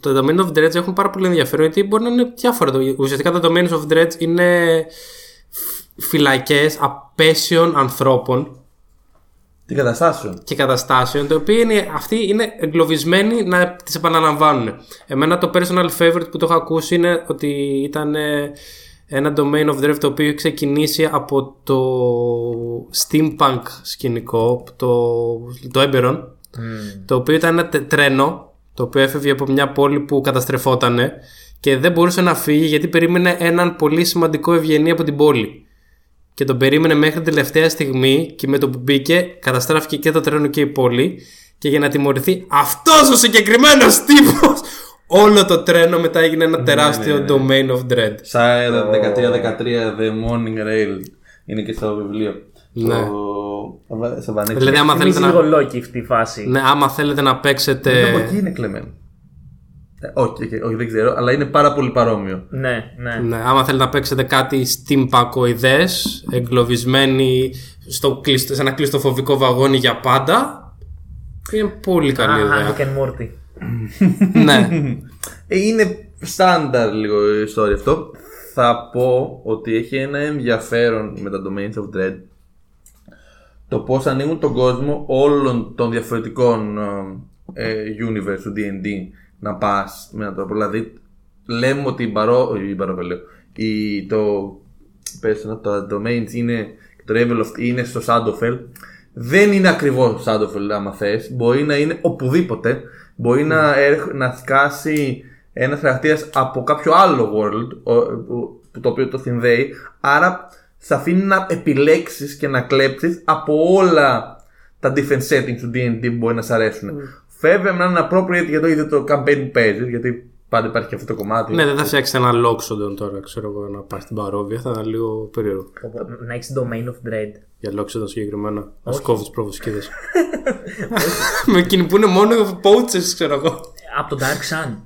Speaker 1: το Domain of Dredge έχουν πάρα πολύ ενδιαφέρον γιατί μπορεί να είναι διάφορα. Το- Ουσιαστικά τα Domains of Dredge είναι φυλακές απέσιων ανθρώπων
Speaker 2: την καταστάσεων.
Speaker 1: και καταστάσεων, το οποίο είναι, αυτοί είναι εγκλωβισμένοι να τις επαναλαμβάνουν. Εμένα το personal favorite που το έχω ακούσει είναι ότι ήταν ε, ένα domain of drift το οποίο έχει ξεκινήσει από το steampunk σκηνικό, το, το Eberron, το οποίο ήταν ένα τε- τρένο το οποίο έφευγε από μια πόλη που καταστρεφότανε και δεν μπορούσε να φύγει γιατί περίμενε έναν πολύ σημαντικό ευγενή από την πόλη. Και τον περίμενε μέχρι την τελευταία στιγμή και με το που μπήκε καταστράφηκε και το τρένο και η πόλη και για να τιμωρηθεί αυτός ο συγκεκριμένος τύπος όλο το τρένο μετά έγινε ένα τεράστιο domain of dread.
Speaker 2: Σάιρα 13-13 The Morning Rail. Είναι και στο βιβλίο.
Speaker 1: Ναι.
Speaker 2: Το... Σε βανέτσι.
Speaker 1: Δηλαδή άμα θέλετε
Speaker 3: Θυμίζει
Speaker 1: να,
Speaker 3: λίγο Loki αυτή η φάση.
Speaker 1: ναι, άμα θέλετε να παίξετε
Speaker 2: Από εκεί είναι κλεμμένο. Ε, όχι, όχι, όχι, δεν ξέρω, αλλά είναι πάρα πολύ παρόμοιο.
Speaker 3: Ναι, ναι.
Speaker 1: Ναι, άμα θέλετε να παίξετε κάτι steampunkoειδές, εγκλωβισμένοι στο κλειστο, σε ένα κλειστοφοβικό βαγόνι για πάντα, είναι πολύ καλή
Speaker 3: Α,
Speaker 1: ιδέα.
Speaker 3: Rick and Morty.
Speaker 1: ναι.
Speaker 2: Ε, είναι στάνταρ λίγο η ιστορία αυτό. Θα πω ότι έχει ένα ενδιαφέρον με τα Domains of Dread το πώς ανοίγουν τον κόσμο όλων των διαφορετικών ε, ε, universe του D&D να πας με έναν τρόπο. Δηλαδή λέμε ότι η Μπαρό, η Μπαρό λέω, η, το, πες, να, το Domains είναι, το Ravenloft είναι στο Shadowfell δεν είναι ακριβώς Shadowfell άμα θες. Μπορεί να είναι οπουδήποτε. Μπορεί να, έρχ- να σκάσει ένας χαρακτήρας από κάποιο άλλο world ο- που- που το οποίο το συνδέει. Άρα σε αφήνει να επιλέξεις και να κλέψεις από όλα τα different settings του D&D που μπορεί να σ' αρέσουν. Βέβαια να είναι appropriate για το ίδιο το campaign που παίζεις γιατί πάντα υπάρχει και αυτό το κομμάτι.
Speaker 1: ναι, δεν θα φτιάξεις ένα Loxodon τώρα, ξέρω εγώ, να πάει στην παρόβια. Θα είναι λίγο περίεργο.
Speaker 3: Να έχεις domain of dread.
Speaker 1: Για Loxodon συγκεκριμένα. Να σκόβεις τι προβοσκίδε. Με εκείνη που είναι μόνο poachers, ξέρω εγώ.
Speaker 3: Από το Dark Sun.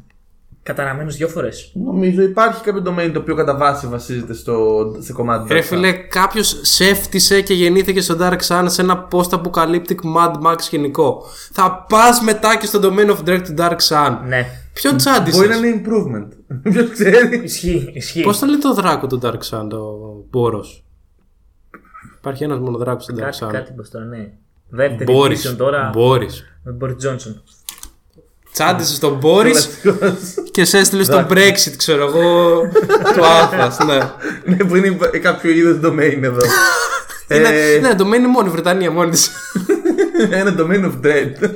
Speaker 3: Καταραμένος δύο φορές.
Speaker 2: Νομίζω υπάρχει κάποιο domain το οποίο κατά βάση βασίζεται στο, σε κομμάτι
Speaker 1: Ρε
Speaker 2: Dark Sun.
Speaker 1: φίλε, κάποιος σέφτισε και γεννήθηκε στο Dark Sun σε ένα post-apocalyptic Mad Max σκηνικό. Θα πας μετά και στο domain of dread του Dark Sun.
Speaker 3: Ναι.
Speaker 1: Ποιο τσάντισες;
Speaker 2: Μπορεί να είναι improvement. Ποιος ξέρει;
Speaker 3: Ισχύει, ισχύει.
Speaker 1: Πώς το λέει το δράκο του Dark Sun, το Μπόρο. Υπάρχει ένας μόνο δράκος στο Dark
Speaker 3: Κάτι,
Speaker 1: Sun.
Speaker 3: κάτι πως τώρα, ναι. Δεύτερη
Speaker 1: Μπόρις.
Speaker 3: edition τώρα.
Speaker 1: Μπόρις.
Speaker 3: Με Μπόρι Τζόνσον.
Speaker 1: Τσάντισε τον Μπόρις και σε έστειλε στο Brexit, ξέρω εγώ. του Άθρα, ναι.
Speaker 2: ναι, που είναι κάποιο είδος domain εδώ.
Speaker 1: Είναι,
Speaker 2: ε,
Speaker 1: ναι, το μένει μόνο η Βρετανία μόνη της.
Speaker 2: ένα domain of dread.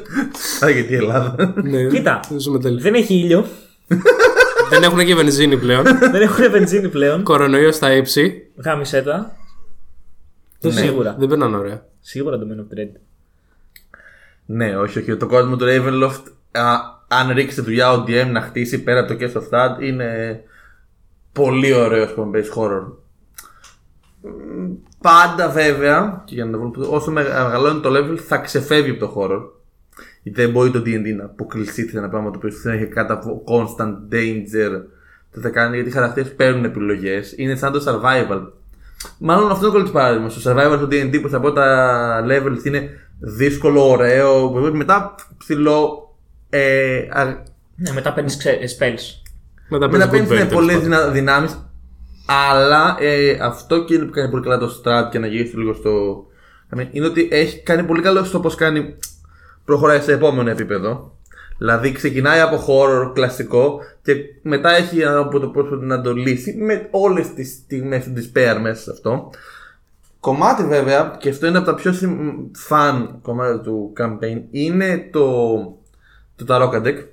Speaker 2: Α, γιατί η Ελλάδα.
Speaker 1: ναι,
Speaker 3: Κοίτα.
Speaker 1: δεν ζούμε τέλεια.
Speaker 3: Δεν έχει ήλιο.
Speaker 1: δεν έχουν και βενζίνη πλέον.
Speaker 3: δεν έχουν βενζίνη πλέον.
Speaker 1: Κορονοϊός στα ύψη.
Speaker 3: Γάμισε τα. Σίγουρα.
Speaker 1: Δεν περνάνε ωραία.
Speaker 3: Σίγουρα domain of dread.
Speaker 2: ναι, όχι, όχι. Το κόσμο του Ravenloft, α, αν ρίξετε δουλειά ο DM να χτίσει πέρα από το Cast of Thad, είναι πολύ ωραίο πούμε, base horror. Μ, Πάντα βέβαια, και για να το βρούμε, όσο μεγαλώνει το level θα ξεφεύγει από το horror. Γιατί δεν μπορεί το DD να αποκλειστεί σε ένα πράγμα το οποίο δεν έχει κάτω από constant danger. Τι θα κάνει, γιατί οι χαρακτήρες παίρνουν επιλογές. Είναι σαν το survival. Μάλλον αυτό είναι το καλύτερο παράδειγμα. Στο survival του DD που στα πρώτα levels είναι δύσκολο, ωραίο. Μετά ψηλό. Ε, α,
Speaker 3: Ναι, μετά παίρνεις spells.
Speaker 1: Μετά
Speaker 2: μετά
Speaker 1: παίζει
Speaker 2: παίρνεις
Speaker 1: good bait,
Speaker 2: πολλές
Speaker 1: τέλος πάντων.
Speaker 2: δυνάμεις. Αλλά ε, αυτό και είναι που κάνει πολύ καλά το strat και να γυρίσει λίγο στο. Είναι ότι έχει κάνει πολύ καλό στο πώς κάνει. Προχωράει σε επόμενο επίπεδο. Δηλαδή ξεκινάει από horror κλασικό και μετά έχει από το πώς να το λύσει με όλες τις στιγμές του despair μέσα σε αυτό. Κομμάτι βέβαια, και αυτό είναι από τα πιο φαν κομμάτια του campaign, είναι το, το Tarot Deck.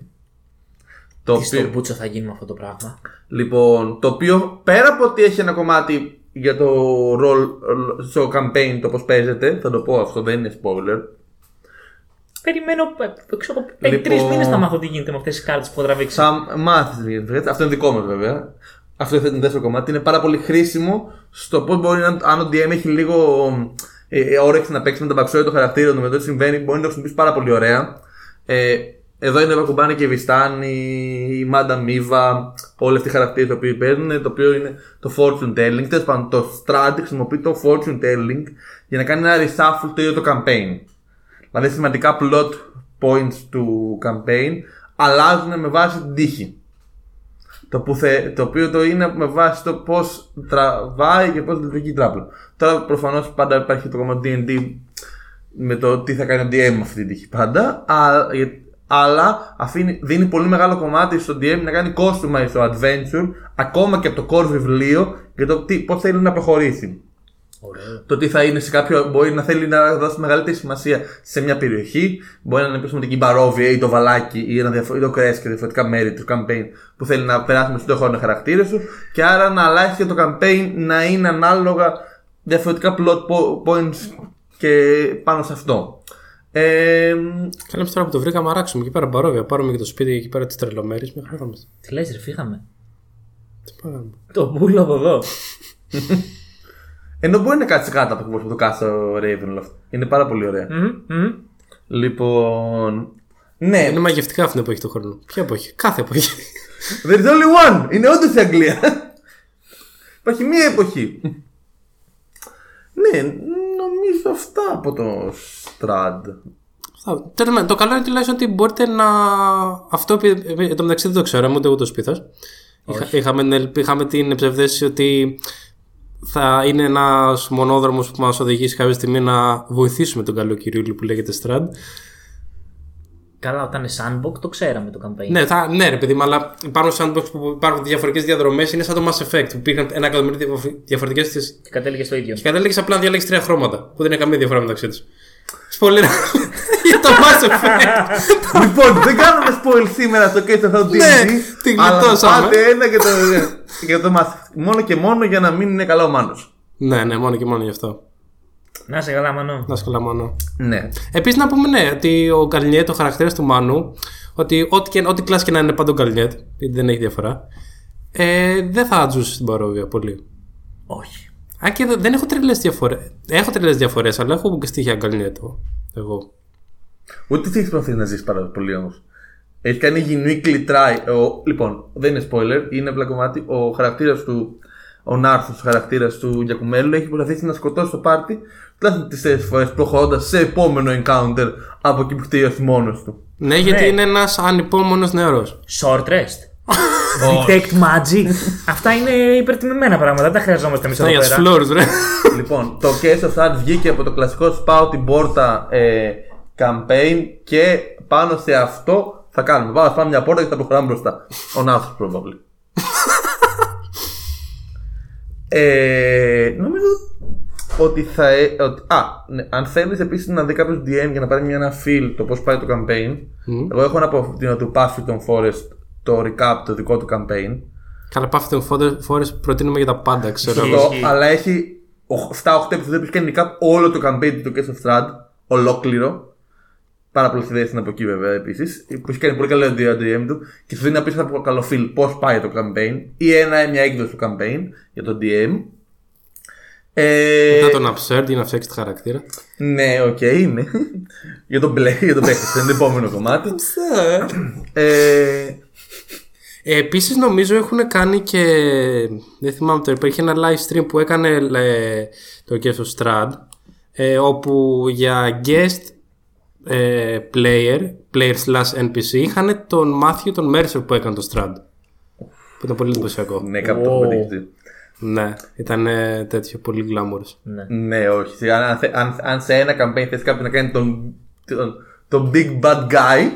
Speaker 3: Το Τι οποίο... στο θα γίνει με αυτό το πράγμα;
Speaker 2: Λοιπόν, το οποίο πέρα από ότι έχει ένα κομμάτι για το role στο campaign, το πώς παίζεται, θα το πω αυτό, δεν είναι spoiler.
Speaker 3: Περιμένω, ξέρω, λοιπόν, τρεις μήνες θα μάθω τι γίνεται με αυτές τις κάρτες που θα τραβήξει.
Speaker 2: Θα μάθεις τι γίνεται. Αυτό είναι δικό μας βέβαια. Αυτό είναι το δεύτερο κομμάτι. Είναι πάρα πολύ χρήσιμο στο πώς μπορεί να, αν ο DM έχει λίγο ε, ε, όρεξη να παίξει με τα backstory του χαρακτήρα του, με το τι συμβαίνει, μπορεί να το χρησιμοποιήσει πάρα πολύ ωραία. Ε, εδώ είναι ο Βακουμπάνη και η Βιστάνη, η Μάντα Μίβα, όλοι αυτοί οι χαρακτήρες που παίζουν, το οποίο είναι το fortune telling. Τέλος πάντων, το Strad χρησιμοποιεί το fortune telling για να κάνει ένα reshuffle το ίδιο το campaign. Δηλαδή, σημαντικά plot points του campaign αλλάζουν με βάση την τύχη. Το, που θε, το οποίο το είναι με βάση το πώς τραβάει και πώς λειτουργεί η τράπουλα. Τώρα προφανώς πάντα υπάρχει το κομμάτι DD με το τι θα κάνει ο DM με αυτή την τύχη πάντα. Αλλά, αλλά αφήνει, δίνει πολύ μεγάλο κομμάτι στο DM να κάνει customize το adventure ακόμα και από το core βιβλίο για το πώς θέλει να προχωρήσει. Ωραίο. Το τι θα είναι σε κάποιο. Μπορεί να θέλει να δώσει μεγαλύτερη σημασία σε μια περιοχή. Μπορεί να είναι πούμε, την Κυμπαρόβια ή το Βαλάκι ή, ένα διαφο- ή το Κρέσ και διαφορετικά μέρη του campaign που θέλει να περάσουμε στον χρόνο χαρακτήρες σου. Και άρα να αλλάξει το campaign να είναι ανάλογα διαφορετικά plot points και πάνω σε αυτό. Ε,
Speaker 1: Καλά, τώρα που το βρήκαμε, αράξουμε εκεί πέρα μπαρόβια. Πάρουμε και το σπίτι εκεί πέρα τις τρελομέρειες.
Speaker 3: Τι λες, ρε, φύγαμε.
Speaker 1: Τι πάμε.
Speaker 3: Το μπούλο από εδώ.
Speaker 2: Ενώ μπορεί να κάτσει κάτω από το που το κάτσει ο Ravenloft. Είναι πάρα πολύ ωραία.
Speaker 3: Mm-hmm.
Speaker 2: Λοιπόν. Ναι.
Speaker 1: Είναι μαγευτικά αυτή την εποχή του χρόνου. Ποια εποχή, κάθε εποχή.
Speaker 2: There is only one! Είναι όντως η Αγγλία. Υπάρχει μία εποχή. ναι, νομίζω αυτά από το Strad.
Speaker 1: Το καλό είναι τουλάχιστον ότι μπορείτε να. Αυτό εν τω μεταξύ δεν το ξέρω, ούτε εγώ το σπίθος. Είχαμε, είχαμε την ψευδέστηση ότι θα είναι ένας μονόδρομος που μας οδηγήσει κάποια στιγμή να βοηθήσουμε τον καλό κύριο που λέγεται Strad.
Speaker 3: Καλά, όταν είναι sandbox το ξέραμε το campaign.
Speaker 1: Ναι, θα, ναι ρε παιδί μου, αλλά υπάρχουν sandbox που υπάρχουν διαφορετικές διαδρομές. Είναι σαν το Mass Effect που υπήρχαν ένα εκατομμύριο διαφορετικές.
Speaker 3: Και κατέληγε στο ίδιο.
Speaker 1: Και κατέληγες απλά να διαλέξεις τρία χρώματα που δεν είναι καμία διαφορά μεταξύ τους. Σπολίρα για το Mass Effect.
Speaker 2: λοιπόν, δεν κάνουμε spoil σήμερα στο Case of
Speaker 1: Ναι, την γλιτώσαμε.
Speaker 2: Πάτε ένα και το, για το Mass Effect. Μόνο και μόνο για να μην είναι καλά ο Μάνος.
Speaker 1: Ναι, ναι, μόνο και μόνο γι' αυτό.
Speaker 3: Να σε καλά, Μανώ.
Speaker 1: Να σε καλά, Μανώ.
Speaker 2: Ναι.
Speaker 1: Επίσης να πούμε ναι, ότι ο Γκαλνιέτ, ο χαρακτήρας του Μάνου, ότι ό,τι, και, ό,τι κλάσει και να είναι πάντα ο Γκαλνιέτ, γιατί δεν έχει διαφορά, ε, δεν θα ζούσε στην παρόβια πολύ.
Speaker 3: Όχι.
Speaker 1: Αν και δεν έχω τρελές διαφορέ. Έχω τρελές διαφορές, αλλά έχω και στοιχεία Γκαλνιέτ. Εγώ.
Speaker 2: Ούτε τι έχεις προσπαθεί να ζήσεις πάρα πολύ όμως. Έχει κάνει uniquely try. Ο, λοιπόν, δεν είναι spoiler, είναι απλά κομμάτι. Ο χαρακτήρας του ο Νάρθος, ο χαρακτήρας του Γιακουμέλου, έχει προσπαθήσει να σκοτώσει το πάρτι τουλάχιστον τις φορές προχωρώντας σε επόμενο encounter από εκεί που χτύπησε μόνο του.
Speaker 1: Ναι, γιατί ναι. είναι ένας ανυπόμονος νεαρός.
Speaker 3: Short rest. Detect magic. Αυτά είναι υπερτιμημένα πράγματα. Δεν τα χρειαζόμαστε εμείς εδώ πέρα.
Speaker 1: floors, ρε.
Speaker 2: λοιπόν, το Case of Sand βγήκε από το κλασικό σπάω την πόρτα ε, campaign και πάνω σε αυτό θα κάνουμε. Πάμε, πάμε μια πόρτα και θα προχωράμε μπροστά. Ο Νάρθο, probably. Ε, νομίζω ότι θα. Ε, ότι, α, ναι, αν θέλεις επίσης να δει κάποιος DM για να πάρει μια ένα feel το πώς πάει το campaign. Mm. Εγώ έχω ένα από την του Puffington Forest το recap το δικό του campaign.
Speaker 1: Καλά, Puffington Forest προτείνουμε για τα πάντα, ξέρω
Speaker 2: εγώ. Αλλά έχει 7-8 επεισόδια που κάνει recap όλο το campaign του Case of Strad. Ολόκληρο. Πάρα πολλές ιδέες είναι από εκεί βέβαια επίσης. Που έχει κάνει πολύ καλό DM του και σου δίνει απίστευτα από καλό feel πώς πάει το campaign ή ένα, μια έκδοση του campaign για το DM.
Speaker 1: Ε... Μετά τον absurd για να φτιάξει τη χαρακτήρα.
Speaker 2: Ναι, οκ, okay, είναι. για τον μπλε, για τον παίχτη, είναι το επόμενο κομμάτι.
Speaker 1: ε... Ε, Επίσης νομίζω έχουν κάνει και. Δεν θυμάμαι τώρα, υπήρχε ένα live stream που έκανε ε, το Curse of Strahd. Ε, όπου για guest ε, player, player slash NPC, είχαν τον Matthew τον Mercer που έκανε το Strahd. Που ήταν πολύ εντυπωσιακό.
Speaker 2: Ναι, κάπου το έχω
Speaker 1: Ναι, ήταν τέτοιο πολύ glamorous.
Speaker 2: Ναι, ναι όχι. Αν, αν, αν, σε ένα campaign θες κάποιον να κάνει τον, τον, τον big bad guy,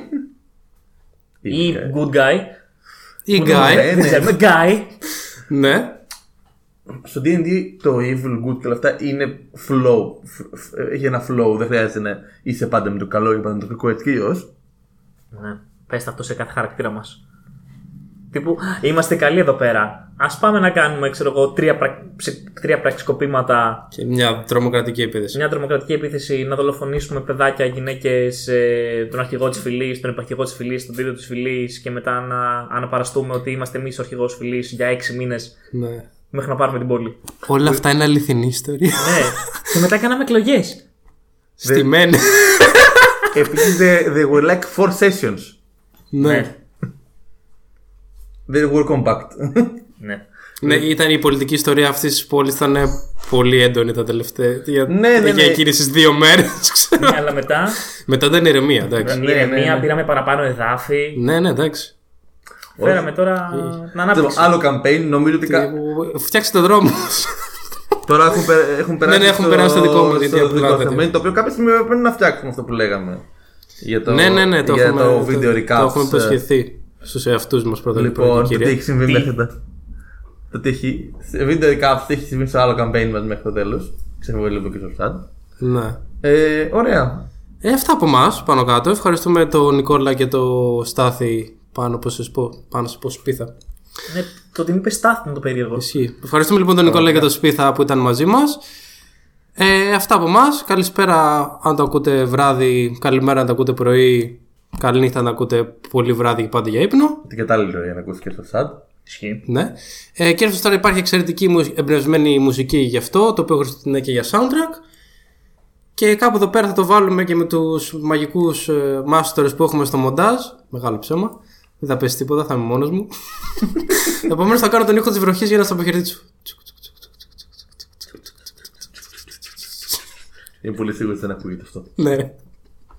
Speaker 3: ή good guy.
Speaker 1: Ή
Speaker 2: Ναι,
Speaker 1: guy.
Speaker 2: ναι.
Speaker 3: Δεν ξέρουμε, guy.
Speaker 1: Ναι.
Speaker 2: Στο D&D το evil, good και όλα αυτά είναι flow. Φ- φ- Έχει ένα flow, δεν χρειάζεται να είσαι πάντα με το καλό ή πάντα με το κακό έτσι κι αλλιώς.
Speaker 3: Ναι. Πες αυτό σε κάθε χαρακτήρα μας. Τύπου, είμαστε καλοί εδώ πέρα. Α πάμε να κάνουμε, ξέρω εγώ, τρία, πρα... ψε- τρία πραξικοπήματα,
Speaker 1: Και μια τρομοκρατική επίθεση.
Speaker 3: μια τρομοκρατική επίθεση, να δολοφονήσουμε παιδάκια, γυναίκες, τον αρχηγό της φυλής, τον υπαρχηγό της φυλής, τον δίδυο της φυλής και μετά να αναπαραστούμε ότι είμαστε εμείς ο αρχηγός φυλής για έξι μήνες
Speaker 1: Ναι.
Speaker 3: μέχρι να πάρουμε την πόλη.
Speaker 1: Όλα αυτά είναι αληθινή ιστορία.
Speaker 3: ναι. και μετά κάναμε εκλογές.
Speaker 1: Στημένη.
Speaker 2: Επίσης they, they were like four sessions.
Speaker 1: ναι.
Speaker 2: They were compact.
Speaker 3: ναι.
Speaker 1: Ναι, ήταν η πολιτική ιστορία αυτής της πόλης ήταν πολύ έντονη τα τελευταία. Για,
Speaker 2: Ναι, ναι,
Speaker 1: για
Speaker 2: ναι.
Speaker 1: εκείνες τις δύο μέρες, ξέρω.
Speaker 3: Ναι, αλλά μετά
Speaker 1: Μετά ήταν ηρεμία, εντάξει.
Speaker 3: η
Speaker 2: ναι,
Speaker 3: ηρεμία,
Speaker 2: ναι.
Speaker 3: πήραμε παραπάνω εδάφη.
Speaker 1: ναι, ναι, εντάξει.
Speaker 3: Φέραμε τώρα την ανάπτυξη.
Speaker 2: άλλο campaign, νομίζω ότι κα-
Speaker 1: Φτιάξτε το δρόμο.
Speaker 2: τώρα έχουν, πε- έχουν περάσει,
Speaker 1: ναι, έχουν περάσει στο δικό μας, γιατί
Speaker 2: στο
Speaker 1: απλά
Speaker 2: δικό
Speaker 1: δεν-
Speaker 2: campaign, το οποίο κάποια στιγμή πρέπει να φτιάξουμε αυτό που λέγαμε. Για το,
Speaker 1: ναι, ναι, ναι, το
Speaker 2: για
Speaker 1: έχουμε,
Speaker 2: το video
Speaker 1: το,
Speaker 2: recaps.
Speaker 1: το έχουμε υποσχεθεί στους εαυτούς μας πρώτα
Speaker 2: Λοιπόν, το τι
Speaker 1: κύριε.
Speaker 2: έχει συμβεί
Speaker 3: Τι;
Speaker 2: μέχρι τα. Το τι έχει. Σε video recaps τι έχει συμβεί στο άλλο campaign μας μέχρι το τέλος. Ξεφεύγω λίγο και στο chat.
Speaker 1: Ναι.
Speaker 2: Ε, ωραία.
Speaker 1: Ε, αυτά από εμάς πάνω κάτω. Ευχαριστούμε τον Νικόλα και το Στάθη πάνω, πώς σας πω, πάνω σε πως σπίθα.
Speaker 3: Ναι, το ότι μην είπες στάθμο είναι το περίεργο.
Speaker 1: Ισχύει. Ευχαριστούμε λοιπόν τον Νικόλα και τον Σπίθα που ήταν μαζί μας. Ε, αυτά από εμάς. Καλησπέρα αν το ακούτε βράδυ, καλημέρα αν το ακούτε πρωί, καληνύχτα αν το ακούτε πολύ βράδυ και πάντα για ύπνο.
Speaker 2: Την κατάλληλη ώρα για να ακούσεις και στο chat.
Speaker 3: Ισχύει.
Speaker 1: Ναι. Ε, και έρθω τώρα υπάρχει εξαιρετική μου- εμπνευσμένη μουσική γι' αυτό, το οποίο χρησιμοποιείται και για soundtrack. Και κάπου εδώ πέρα θα το βάλουμε και με τους μαγικούς ε, masters που έχουμε στο μοντάζ. Μεγάλο ψέμα. Δεν θα πέσει τίποτα, θα είμαι μόνος μου. Επομένως θα κάνω τον ήχο της βροχής για να σας αποχαιρετήσω.
Speaker 2: Είμαι πολύ σίγουρος ότι δεν ακούγεται αυτό.
Speaker 1: Ναι.